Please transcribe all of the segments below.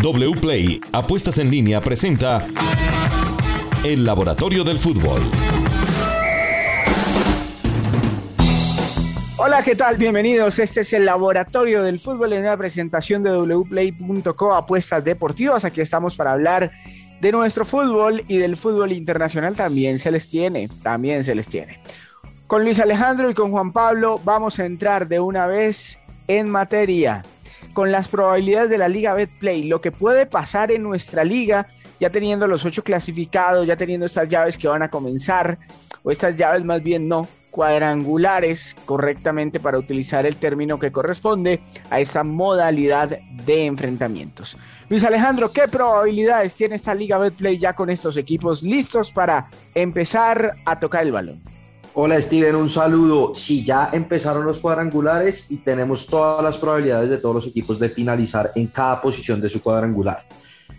WPLAY Apuestas en línea presenta El Laboratorio del Fútbol. Hola, ¿qué tal? Bienvenidos. Este es el Laboratorio del Fútbol en una presentación de wplay.co Apuestas Deportivas. Aquí estamos para hablar de nuestro fútbol y del fútbol internacional también se les tiene, también se les tiene. Con Luis Alejandro y con Juan Pablo vamos a entrar de una vez en materia con las probabilidades de la Liga Betplay, lo que puede pasar en nuestra liga, ya teniendo los ocho clasificados, ya teniendo estas llaves que van a comenzar, o estas llaves más bien no, cuadrangulares correctamente para utilizar el término que corresponde a esa modalidad de enfrentamientos. Luis Alejandro, ¿qué probabilidades tiene esta Liga Betplay ya con estos equipos listos para empezar a tocar el balón? Hola Steven, un saludo. Sí, ya empezaron los cuadrangulares y tenemos todas las probabilidades de todos los equipos de finalizar en cada posición de su cuadrangular.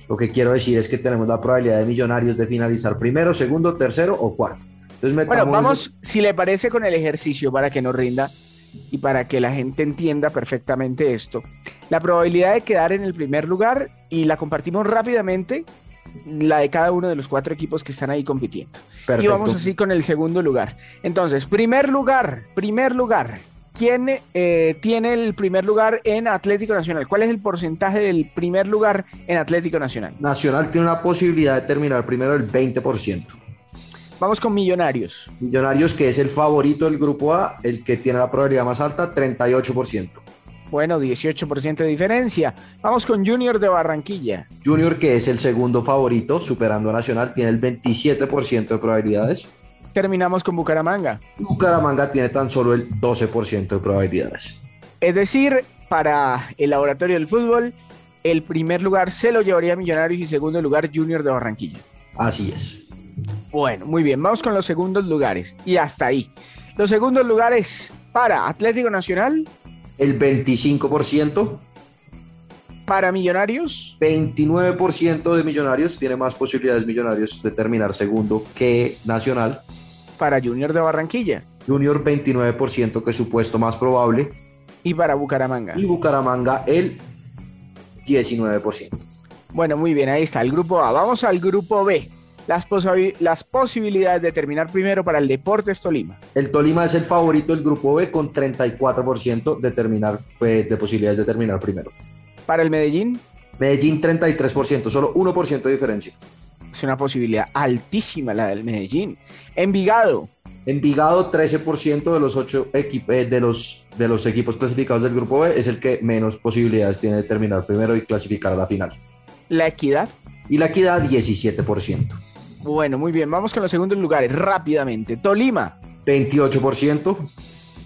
Lo que quiero decir es que tenemos la probabilidad de Millonarios de finalizar primero, segundo, tercero o cuarto. Entonces, bueno, vamos, si le parece, con el ejercicio para que nos rinda y para que la gente entienda perfectamente esto. La probabilidad de quedar en el primer lugar y la compartimos rápidamente la de cada uno de los cuatro equipos que están ahí compitiendo. Y vamos así con el segundo lugar. Entonces, primer lugar, primer lugar. ¿Quién eh, tiene el primer lugar en Atlético Nacional? ¿Cuál es el porcentaje del primer lugar en Atlético Nacional? Nacional tiene una posibilidad de terminar primero el 20%. Vamos con Millonarios. Millonarios, que es el favorito del grupo A, el que tiene la probabilidad más alta, 38%. Bueno, 18% de diferencia. Vamos con Junior de Barranquilla. Junior, que es el segundo favorito, superando a Nacional, tiene el 27% de probabilidades. Terminamos con Bucaramanga. Bucaramanga tiene tan solo el 12% de probabilidades. Es decir, para el laboratorio del fútbol, el primer lugar se lo llevaría Millonarios y segundo lugar Junior de Barranquilla. Así es. Bueno, muy bien, vamos con los segundos lugares. Y hasta ahí. Los segundos lugares para Atlético Nacional, el 25%. Para Millonarios. 29% de Millonarios tiene más posibilidades Millonarios de terminar segundo que Nacional. Para Junior de Barranquilla. Junior 29% que es su puesto más probable. Y para Bucaramanga. Y Bucaramanga el 19%. Bueno, muy bien, ahí está el grupo A. Vamos al grupo B las, las posibilidades de terminar primero para el Deportes Tolima. El Tolima es el favorito del grupo B con 34% de, terminar, pues, de posibilidades de terminar primero. Para el Medellín. Medellín 33%, solo 1% de diferencia. Es una posibilidad altísima la del Medellín. Envigado. Envigado 13% de los, ocho eh, de, los, de los equipos clasificados del grupo B es el que menos posibilidades tiene de terminar primero y clasificar a la final. La equidad. Y la equidad 17%. Bueno, muy bien. Vamos con los segundos lugares rápidamente. Tolima. 28%.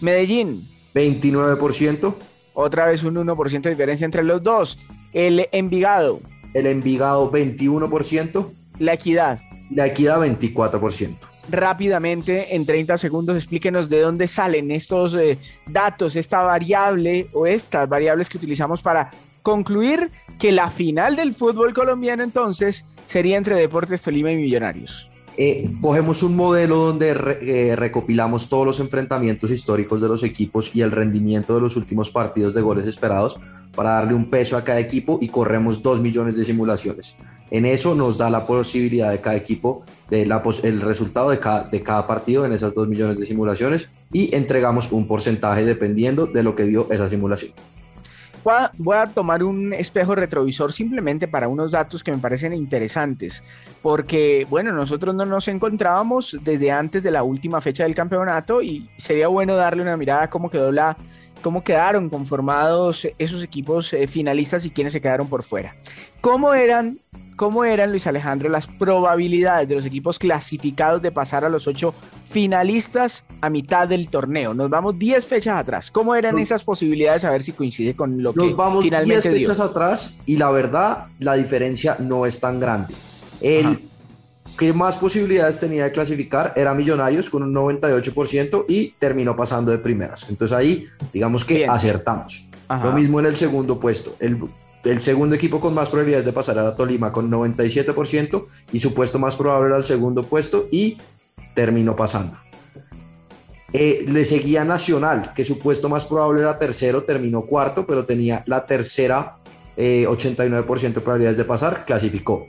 Medellín. 29%. Otra vez un 1% de diferencia entre los dos. El Envigado. El Envigado 21%. La Equidad. La Equidad 24%. Rápidamente, en 30 segundos, explíquenos de dónde salen estos eh, datos, esta variable o estas variables que utilizamos para concluir que la final del fútbol colombiano entonces sería entre Deportes Tolima y Millonarios. Eh, cogemos un modelo donde eh, recopilamos todos los enfrentamientos históricos de los equipos y el rendimiento de los últimos partidos de goles esperados para darle un peso a cada equipo y corremos 2 millones de simulaciones. En eso nos da la posibilidad de cada equipo, de la, el resultado de cada, de cada partido en esas 2 millones de simulaciones y entregamos un porcentaje dependiendo de lo que dio esa simulación. Voy a, tomar un espejo retrovisor simplemente para unos datos que me parecen interesantes, porque bueno, nosotros no nos encontrábamos desde antes de la última fecha del campeonato y sería bueno darle una mirada a cómo quedó la, cómo quedaron conformados esos equipos eh, finalistas y quiénes se quedaron por fuera. ¿Cómo eran ¿Cómo eran, Luis Alejandro, las probabilidades de los equipos clasificados de pasar a los ocho finalistas a mitad del torneo? Nos vamos 10 fechas atrás. ¿Cómo eran esas posibilidades? A ver si coincide con lo que vamos finalmente 10 fechas atrás y la verdad, la diferencia no es tan grande. El que más posibilidades tenía de clasificar era Millonarios con un 98% y terminó pasando de primeras. Entonces ahí, digamos que acertamos. Lo mismo en el segundo puesto. El el segundo equipo con más probabilidades de pasar a la Tolima con 97% y su puesto más probable era el segundo puesto y terminó pasando. Eh, le seguía Nacional, que su puesto más probable era tercero, terminó cuarto, pero tenía la tercera 89% de probabilidades de pasar, clasificó.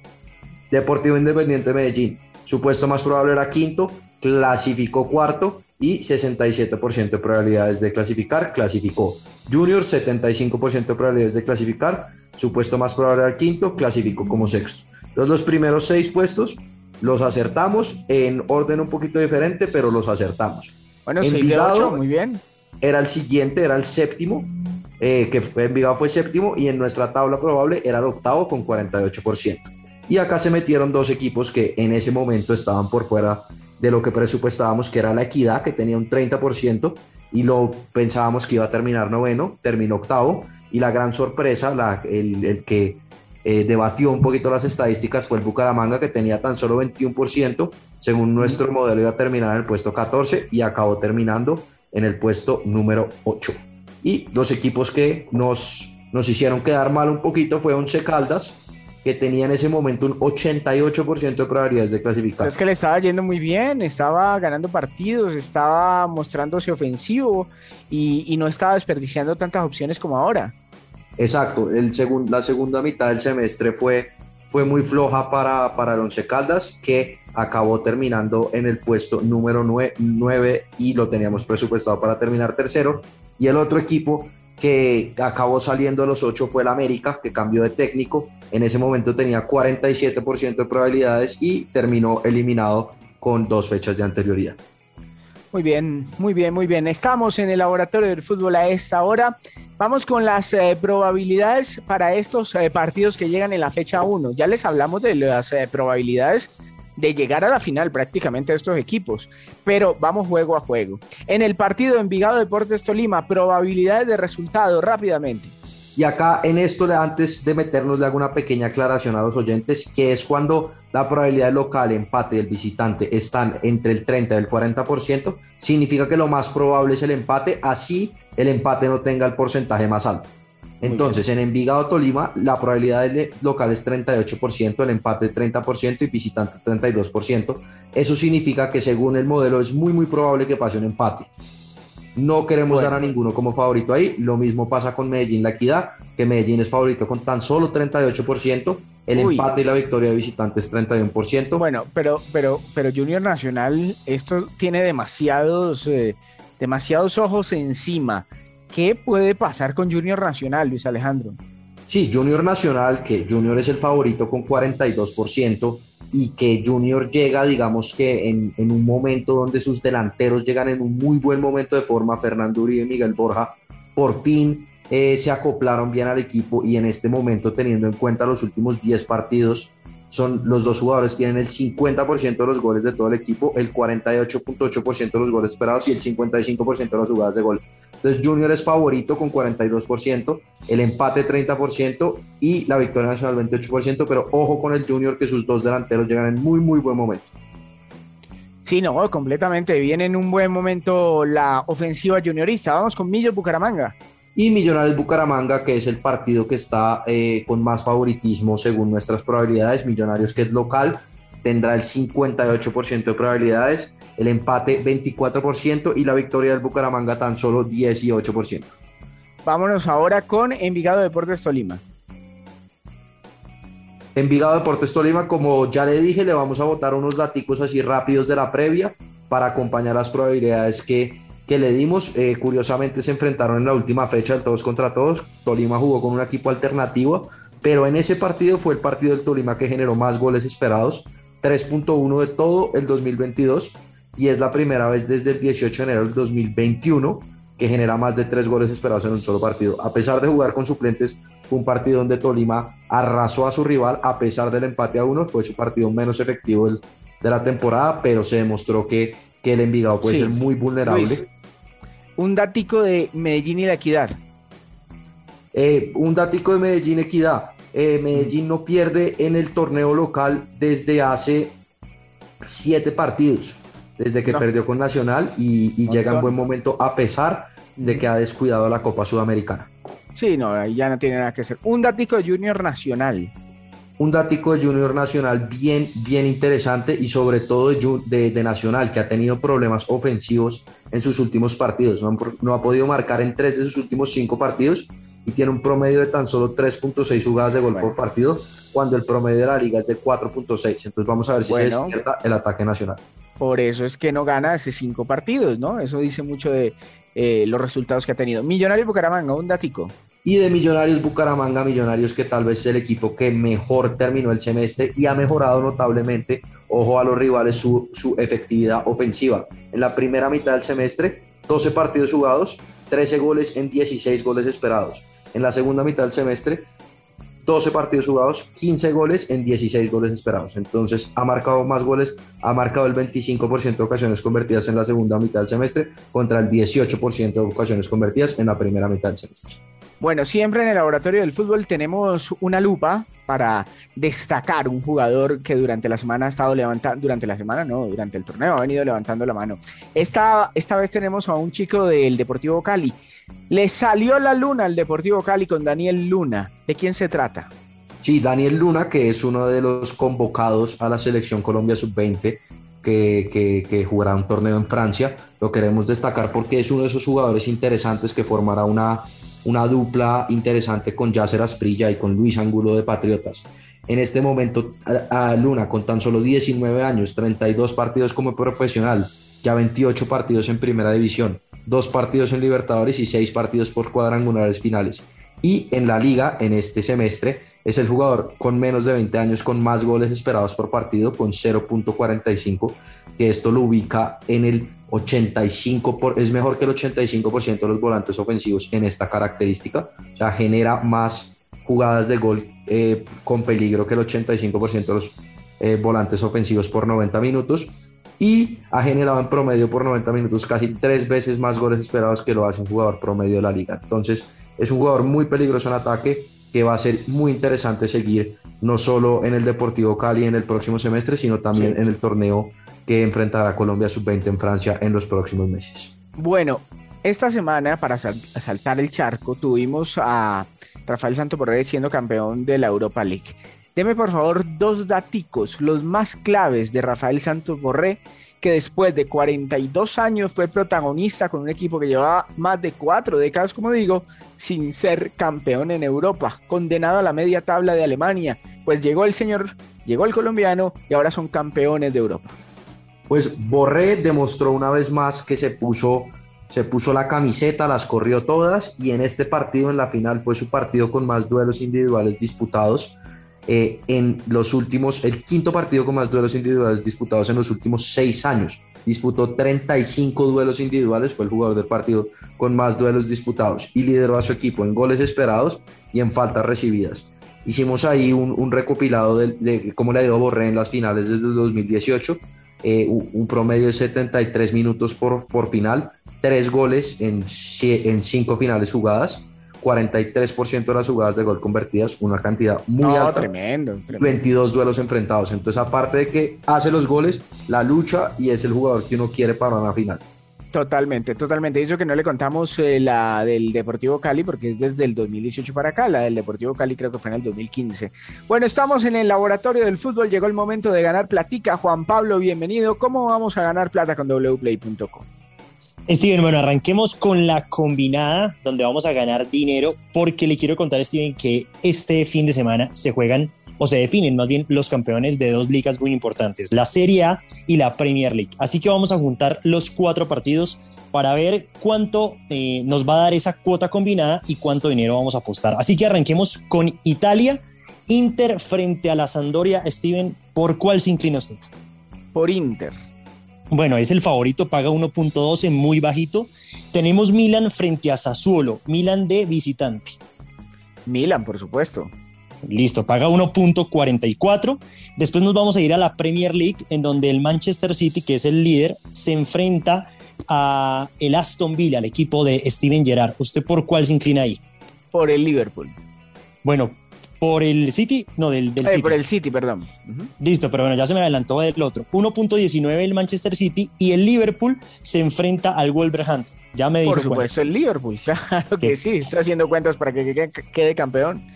Deportivo Independiente Medellín, su puesto más probable era quinto, clasificó cuarto y 67% de probabilidades de clasificar, clasificó. Junior, 75% de probabilidades de clasificar, su puesto más probable era quinto, clasificó como sexto. Los dos primeros seis puestos los acertamos en orden un poquito diferente, pero los acertamos. Bueno, Envigado muy bien. Era el siguiente, era el séptimo, eh, que fue, Envigado fue séptimo y en nuestra tabla probable era el octavo con 48%. Y acá se metieron dos equipos que en ese momento estaban por fuera de lo que presupuestábamos, que era la Equidad, que tenía un 30%, y lo pensábamos que iba a terminar noveno, terminó octavo, y la gran sorpresa, la, el, el, que eh, debatió un poquito las estadísticas fue el Bucaramanga, que tenía tan solo 21%, según nuestro modelo iba a terminar en el puesto 14 y acabó terminando en el puesto número 8. Y los equipos que nos, nos hicieron quedar mal un poquito fue Once Caldas, que tenía en ese momento un 88% de probabilidades de clasificar. es que le estaba yendo muy bien, estaba ganando partidos, estaba mostrándose ofensivo y, y no estaba desperdiciando tantas opciones como ahora. Exacto, el la segunda mitad del semestre fue, fue muy floja para, para el Once Caldas, que acabó terminando en el puesto número 9, y lo teníamos presupuestado para terminar tercero. Y el otro equipo que acabó saliendo a los 8 fue el América, que cambió de técnico. En ese momento tenía 47% de probabilidades y terminó eliminado con dos fechas de anterioridad. Muy bien, muy bien, muy bien. Estamos en el laboratorio del fútbol a esta hora. Vamos con las eh, probabilidades para estos eh, partidos que llegan en la fecha 1. Ya les hablamos de las eh, probabilidades de llegar a la final prácticamente de estos equipos, pero vamos juego a juego. En el partido Envigado Deportes Tolima, probabilidades de resultado rápidamente. Y acá en esto, antes de meternos, le hago una pequeña aclaración a los oyentes, que es cuando la probabilidad local, empate del visitante están entre el 30 y el 40%, significa que lo más probable es el empate, así el empate no tenga el porcentaje más alto. Entonces, en Envigado Tolima, la probabilidad local es 38%, el empate 30% y visitante 32%. Eso significa que según el modelo es muy, muy probable que pase un empate. No queremos dar a ninguno como favorito ahí. Lo mismo pasa con Medellín La Equidad, que Medellín es favorito con tan solo 38%. El empate y la victoria de visitantes 31%. Bueno, pero, pero, pero Junior Nacional, esto tiene demasiados, eh, demasiados ojos encima. ¿Qué puede pasar con Junior Nacional, Luis Alejandro? Sí, Junior Nacional, que Junior es el favorito con 42%, y que Junior llega, digamos que en, en, un momento donde sus delanteros llegan en un muy buen momento de forma, Fernando Uribe y Miguel Borja, por fin eh, se acoplaron bien al equipo y en este momento, teniendo en cuenta los últimos 10 partidos, son los dos jugadores tienen el 50% de los goles de todo el equipo, el 48.8% de los goles esperados y el 55% de las jugadas de gol. Entonces Junior es favorito con 42%, el empate 30% y la victoria nacional 28%, pero ojo con el Junior que sus dos delanteros llegan en muy muy buen momento. Sí, no, completamente. Viene en un buen momento la ofensiva juniorista. Vamos con Millo Bucaramanga y Millonarios Bucaramanga, que es el partido que está eh, con más favoritismo según nuestras probabilidades. Millonarios, que es local, tendrá el 58% de probabilidades, el empate 24% y la victoria del Bucaramanga tan solo 18%. Vámonos ahora con Envigado Deportes Tolima. Envigado Deportes Tolima, como ya le dije, le vamos a votar unos daticos así rápidos de la previa para acompañar las probabilidades que que le dimos. Eh, curiosamente se enfrentaron en la última fecha del todos contra todos. Tolima jugó con un equipo alternativo, pero en ese partido fue el partido del Tolima que generó más goles esperados, 3.1 de todo el 2022, y es la primera vez desde el 18 de enero del 2021 que genera más de tres goles esperados en un solo partido. A pesar de jugar con suplentes, fue un partido donde Tolima arrasó a su rival, a pesar del empate a uno, fue su partido menos efectivo de la temporada, pero se demostró que, que el Envigado puede ser muy vulnerable un datico de Medellín y la Equidad. Eh, un datico de Medellín Equidad. Eh, Medellín no pierde en el torneo local desde hace siete partidos, desde que perdió con Nacional y, llega en buen momento a pesar de que ha descuidado la Copa Sudamericana. Sí, no, ahí ya no tiene nada que hacer. Un datico de Junior Nacional un datico de Junior Nacional bien, bien interesante y sobre todo de, de, Nacional, que ha tenido problemas ofensivos en sus últimos partidos. No, ha podido marcar en tres de sus últimos cinco partidos y tiene un promedio de tan solo 3.6 jugadas de gol por partido, cuando el promedio de la liga es de 4.6. Entonces vamos a ver si se despierta el ataque nacional. Por eso es que no gana hace cinco partidos, ¿no? Eso dice mucho de eh, los resultados que ha tenido. Millonarios Bucaramanga, un datico. Y de Millonarios Bucaramanga, Millonarios que tal vez es el equipo que mejor terminó el semestre y ha mejorado notablemente, ojo a los rivales, su, su efectividad ofensiva. En la primera mitad del semestre, 12 partidos jugados, 13 goles en 16 goles esperados. En la segunda mitad del semestre, 12 partidos jugados, 15 goles en 16 goles esperados. Entonces ha marcado más goles, ha marcado el 25% de ocasiones convertidas en la segunda mitad del semestre contra el 18% de ocasiones convertidas en la primera mitad del semestre. Bueno, siempre en el laboratorio del fútbol tenemos una lupa para destacar un jugador que durante la semana ha estado levantando, durante la semana no, durante el torneo ha venido levantando la mano. Esta, esta vez tenemos a un chico del Deportivo Cali. Le salió la luna al Deportivo Cali con Daniel Luna. ¿De quién se trata? Sí, Daniel Luna, que es uno de los convocados a la selección Colombia Sub-20, que, que, que, jugará un torneo en Francia. Lo queremos destacar porque es uno de esos jugadores interesantes que formará una una dupla interesante con Yasser Asprilla y con Luis Angulo de Patriotas. En este momento, a, Luna, con tan solo 19 años, 32 partidos como profesional, ya 28 partidos en Primera División, dos partidos en Libertadores y seis partidos por cuadrangulares finales. Y en la liga, en este semestre, es el jugador con menos de 20 años con más goles esperados por partido, con 0.45, que esto lo ubica en el 85 por, es mejor que el 85% de los volantes ofensivos en esta característica, o sea, genera más jugadas de gol eh, con peligro que el 85% de los eh, volantes ofensivos por 90 minutos. Y ha generado en promedio por 90 minutos casi tres veces más goles esperados que lo hace un jugador promedio de la liga. Entonces, es un jugador muy peligroso en ataque que va a ser muy interesante seguir no solo en el Deportivo Cali en el próximo semestre, sino también en el torneo que enfrentará Colombia sub-20 en Francia en los próximos meses. Bueno, esta semana, para saltar el charco, tuvimos a Rafael Santoborré siendo campeón de la Europa League. Deme por favor dos daticos, los más claves de Rafael Santos Borré, que después de 42 años fue protagonista con un equipo que llevaba más de cuatro décadas, como digo, sin ser campeón en Europa, condenado a la media tabla de Alemania, pues llegó el señor, llegó el colombiano y ahora son campeones de Europa pues Borré demostró una vez más que se puso, se puso la camiseta, las corrió todas y en este partido, en la final, fue su partido con más duelos individuales disputados. Eh, en los últimos, el quinto partido con más duelos individuales disputados en los últimos seis años. Disputó 35 duelos individuales, fue el jugador del partido con más duelos disputados y lideró a su equipo en goles esperados y en faltas recibidas. Hicimos ahí un, recopilado de, de, cómo le dio Borré en las finales desde el 2018 eh, un promedio de 73 minutos por, por final, tres goles en, en cinco finales jugadas. 43% de las jugadas de gol convertidas, una cantidad muy alta. Tremendo, 22 duelos enfrentados. Entonces, aparte de que hace los goles, la lucha y es el jugador que uno quiere para una final. Totalmente, totalmente. Eso que no le contamos eh, la del Deportivo Cali, porque es desde el 2018 para acá. La del Deportivo Cali creo que fue en el 2015. Bueno, estamos en el laboratorio del fútbol. Llegó el momento de ganar platica. Juan Pablo, bienvenido. ¿Cómo vamos a ganar plata con wplay.com? Steven, bueno, arranquemos con la combinada, donde vamos a ganar dinero, porque le quiero contar, Steven, que este fin de semana se juegan o se definen más bien los campeones de dos ligas muy importantes, la Serie A y la Premier League. Así que vamos a juntar los cuatro partidos para ver cuánto eh, nos va a dar esa cuota combinada y cuánto dinero vamos a apostar. Así que arranquemos con Italia, Inter frente a la Sandoria. Steven, ¿por cuál se inclina usted? Por Inter. Bueno, es el favorito, paga 1.12, muy bajito. Tenemos Milan frente a Sassuolo, Milan de visitante. Milan, por supuesto. Listo, paga 1.44. Después nos vamos a ir a la Premier League, en donde el Manchester City, que es el líder, se enfrenta a el Aston Villa, al equipo de Steven Gerrard. ¿Usted por cuál se inclina ahí? Por el Liverpool. Bueno, por el City, no, del, del eh, City. Por el City, perdón. Listo, pero bueno, ya se me adelantó del otro. 1.19 el Manchester City y el Liverpool se enfrenta al Wolverhampton. Ya me dijo Por supuesto, el Liverpool, claro que sí, está haciendo cuentas para que quede campeón.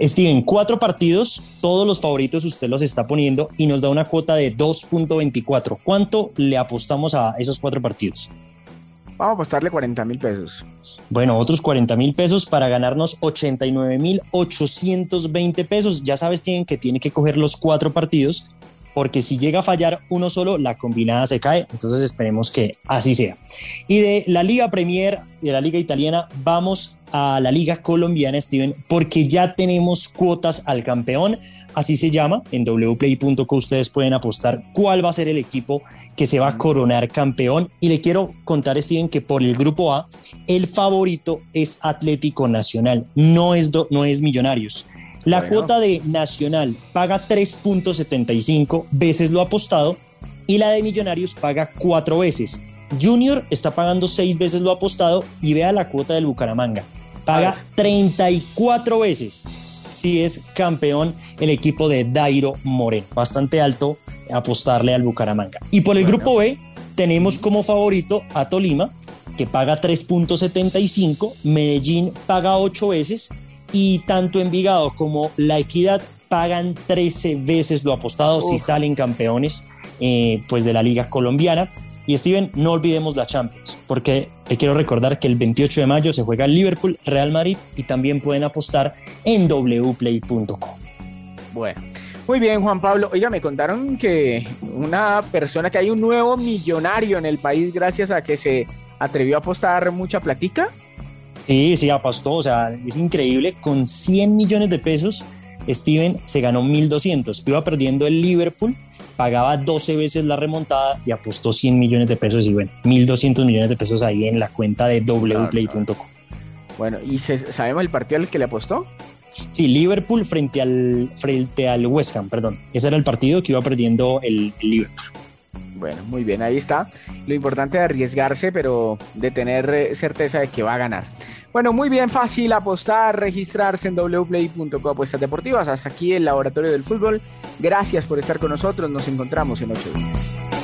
Steven, cuatro partidos, todos los favoritos usted los está poniendo y nos da una cuota de 2.24. ¿Cuánto le apostamos a esos cuatro partidos? Vamos a apostarle 40 mil pesos. Bueno, otros 40 mil pesos para ganarnos 89 mil 820 pesos. Ya sabes, tienen que tiene que coger los cuatro partidos porque si llega a fallar uno solo, la combinada se cae. Entonces esperemos que así sea. Y de la Liga Premier, de la Liga Italiana, vamos a la Liga Colombiana, Steven, porque ya tenemos cuotas al campeón. Así se llama. En wplay.co ustedes pueden apostar cuál va a ser el equipo que se va a coronar campeón. Y le quiero contar, Steven, que por el grupo A, el favorito es Atlético Nacional, no es, no es Millonarios. La cuota de Nacional paga 3.75 veces lo apostado y la de Millonarios paga cuatro veces. Junior está pagando seis veces lo apostado y vea la cuota del Bucaramanga. Paga 34 veces si es campeón el equipo de Dairo Moreno. Bastante alto apostarle al Bucaramanga. Y por el grupo B tenemos como favorito a Tolima, que paga 3.75, Medellín paga 8 veces y tanto Envigado como La Equidad pagan 13 veces lo apostado si salen campeones eh, pues de la liga colombiana. Y Steven, no olvidemos la Champions, porque le quiero recordar que el 28 de mayo se juega el Liverpool, Real Madrid y también pueden apostar en wplay.com. Bueno, muy bien, Juan Pablo. Oiga, me contaron que una persona, que hay un nuevo millonario en el país gracias a que se atrevió a apostar mucha platica. Sí, sí, apostó, o sea, es increíble. Con 100 millones de pesos, Steven se ganó 1.200. Iba perdiendo el Liverpool pagaba 12 veces la remontada y apostó 100 millones de pesos y bueno, 1.200 millones de pesos ahí en la cuenta de wplay.com. Bueno, ¿y sabemos el partido al que le apostó? Sí, Liverpool frente al, frente al West Ham, perdón. Ese era el partido que iba perdiendo el, el Liverpool. Bueno, muy bien, ahí está. Lo importante es arriesgarse, pero de tener eh, certeza de que va a ganar. Bueno, muy bien, fácil apostar, registrarse en wplay.co apuestas deportivas. Hasta aquí el laboratorio del fútbol. Gracias por estar con nosotros. Nos encontramos en ocho días.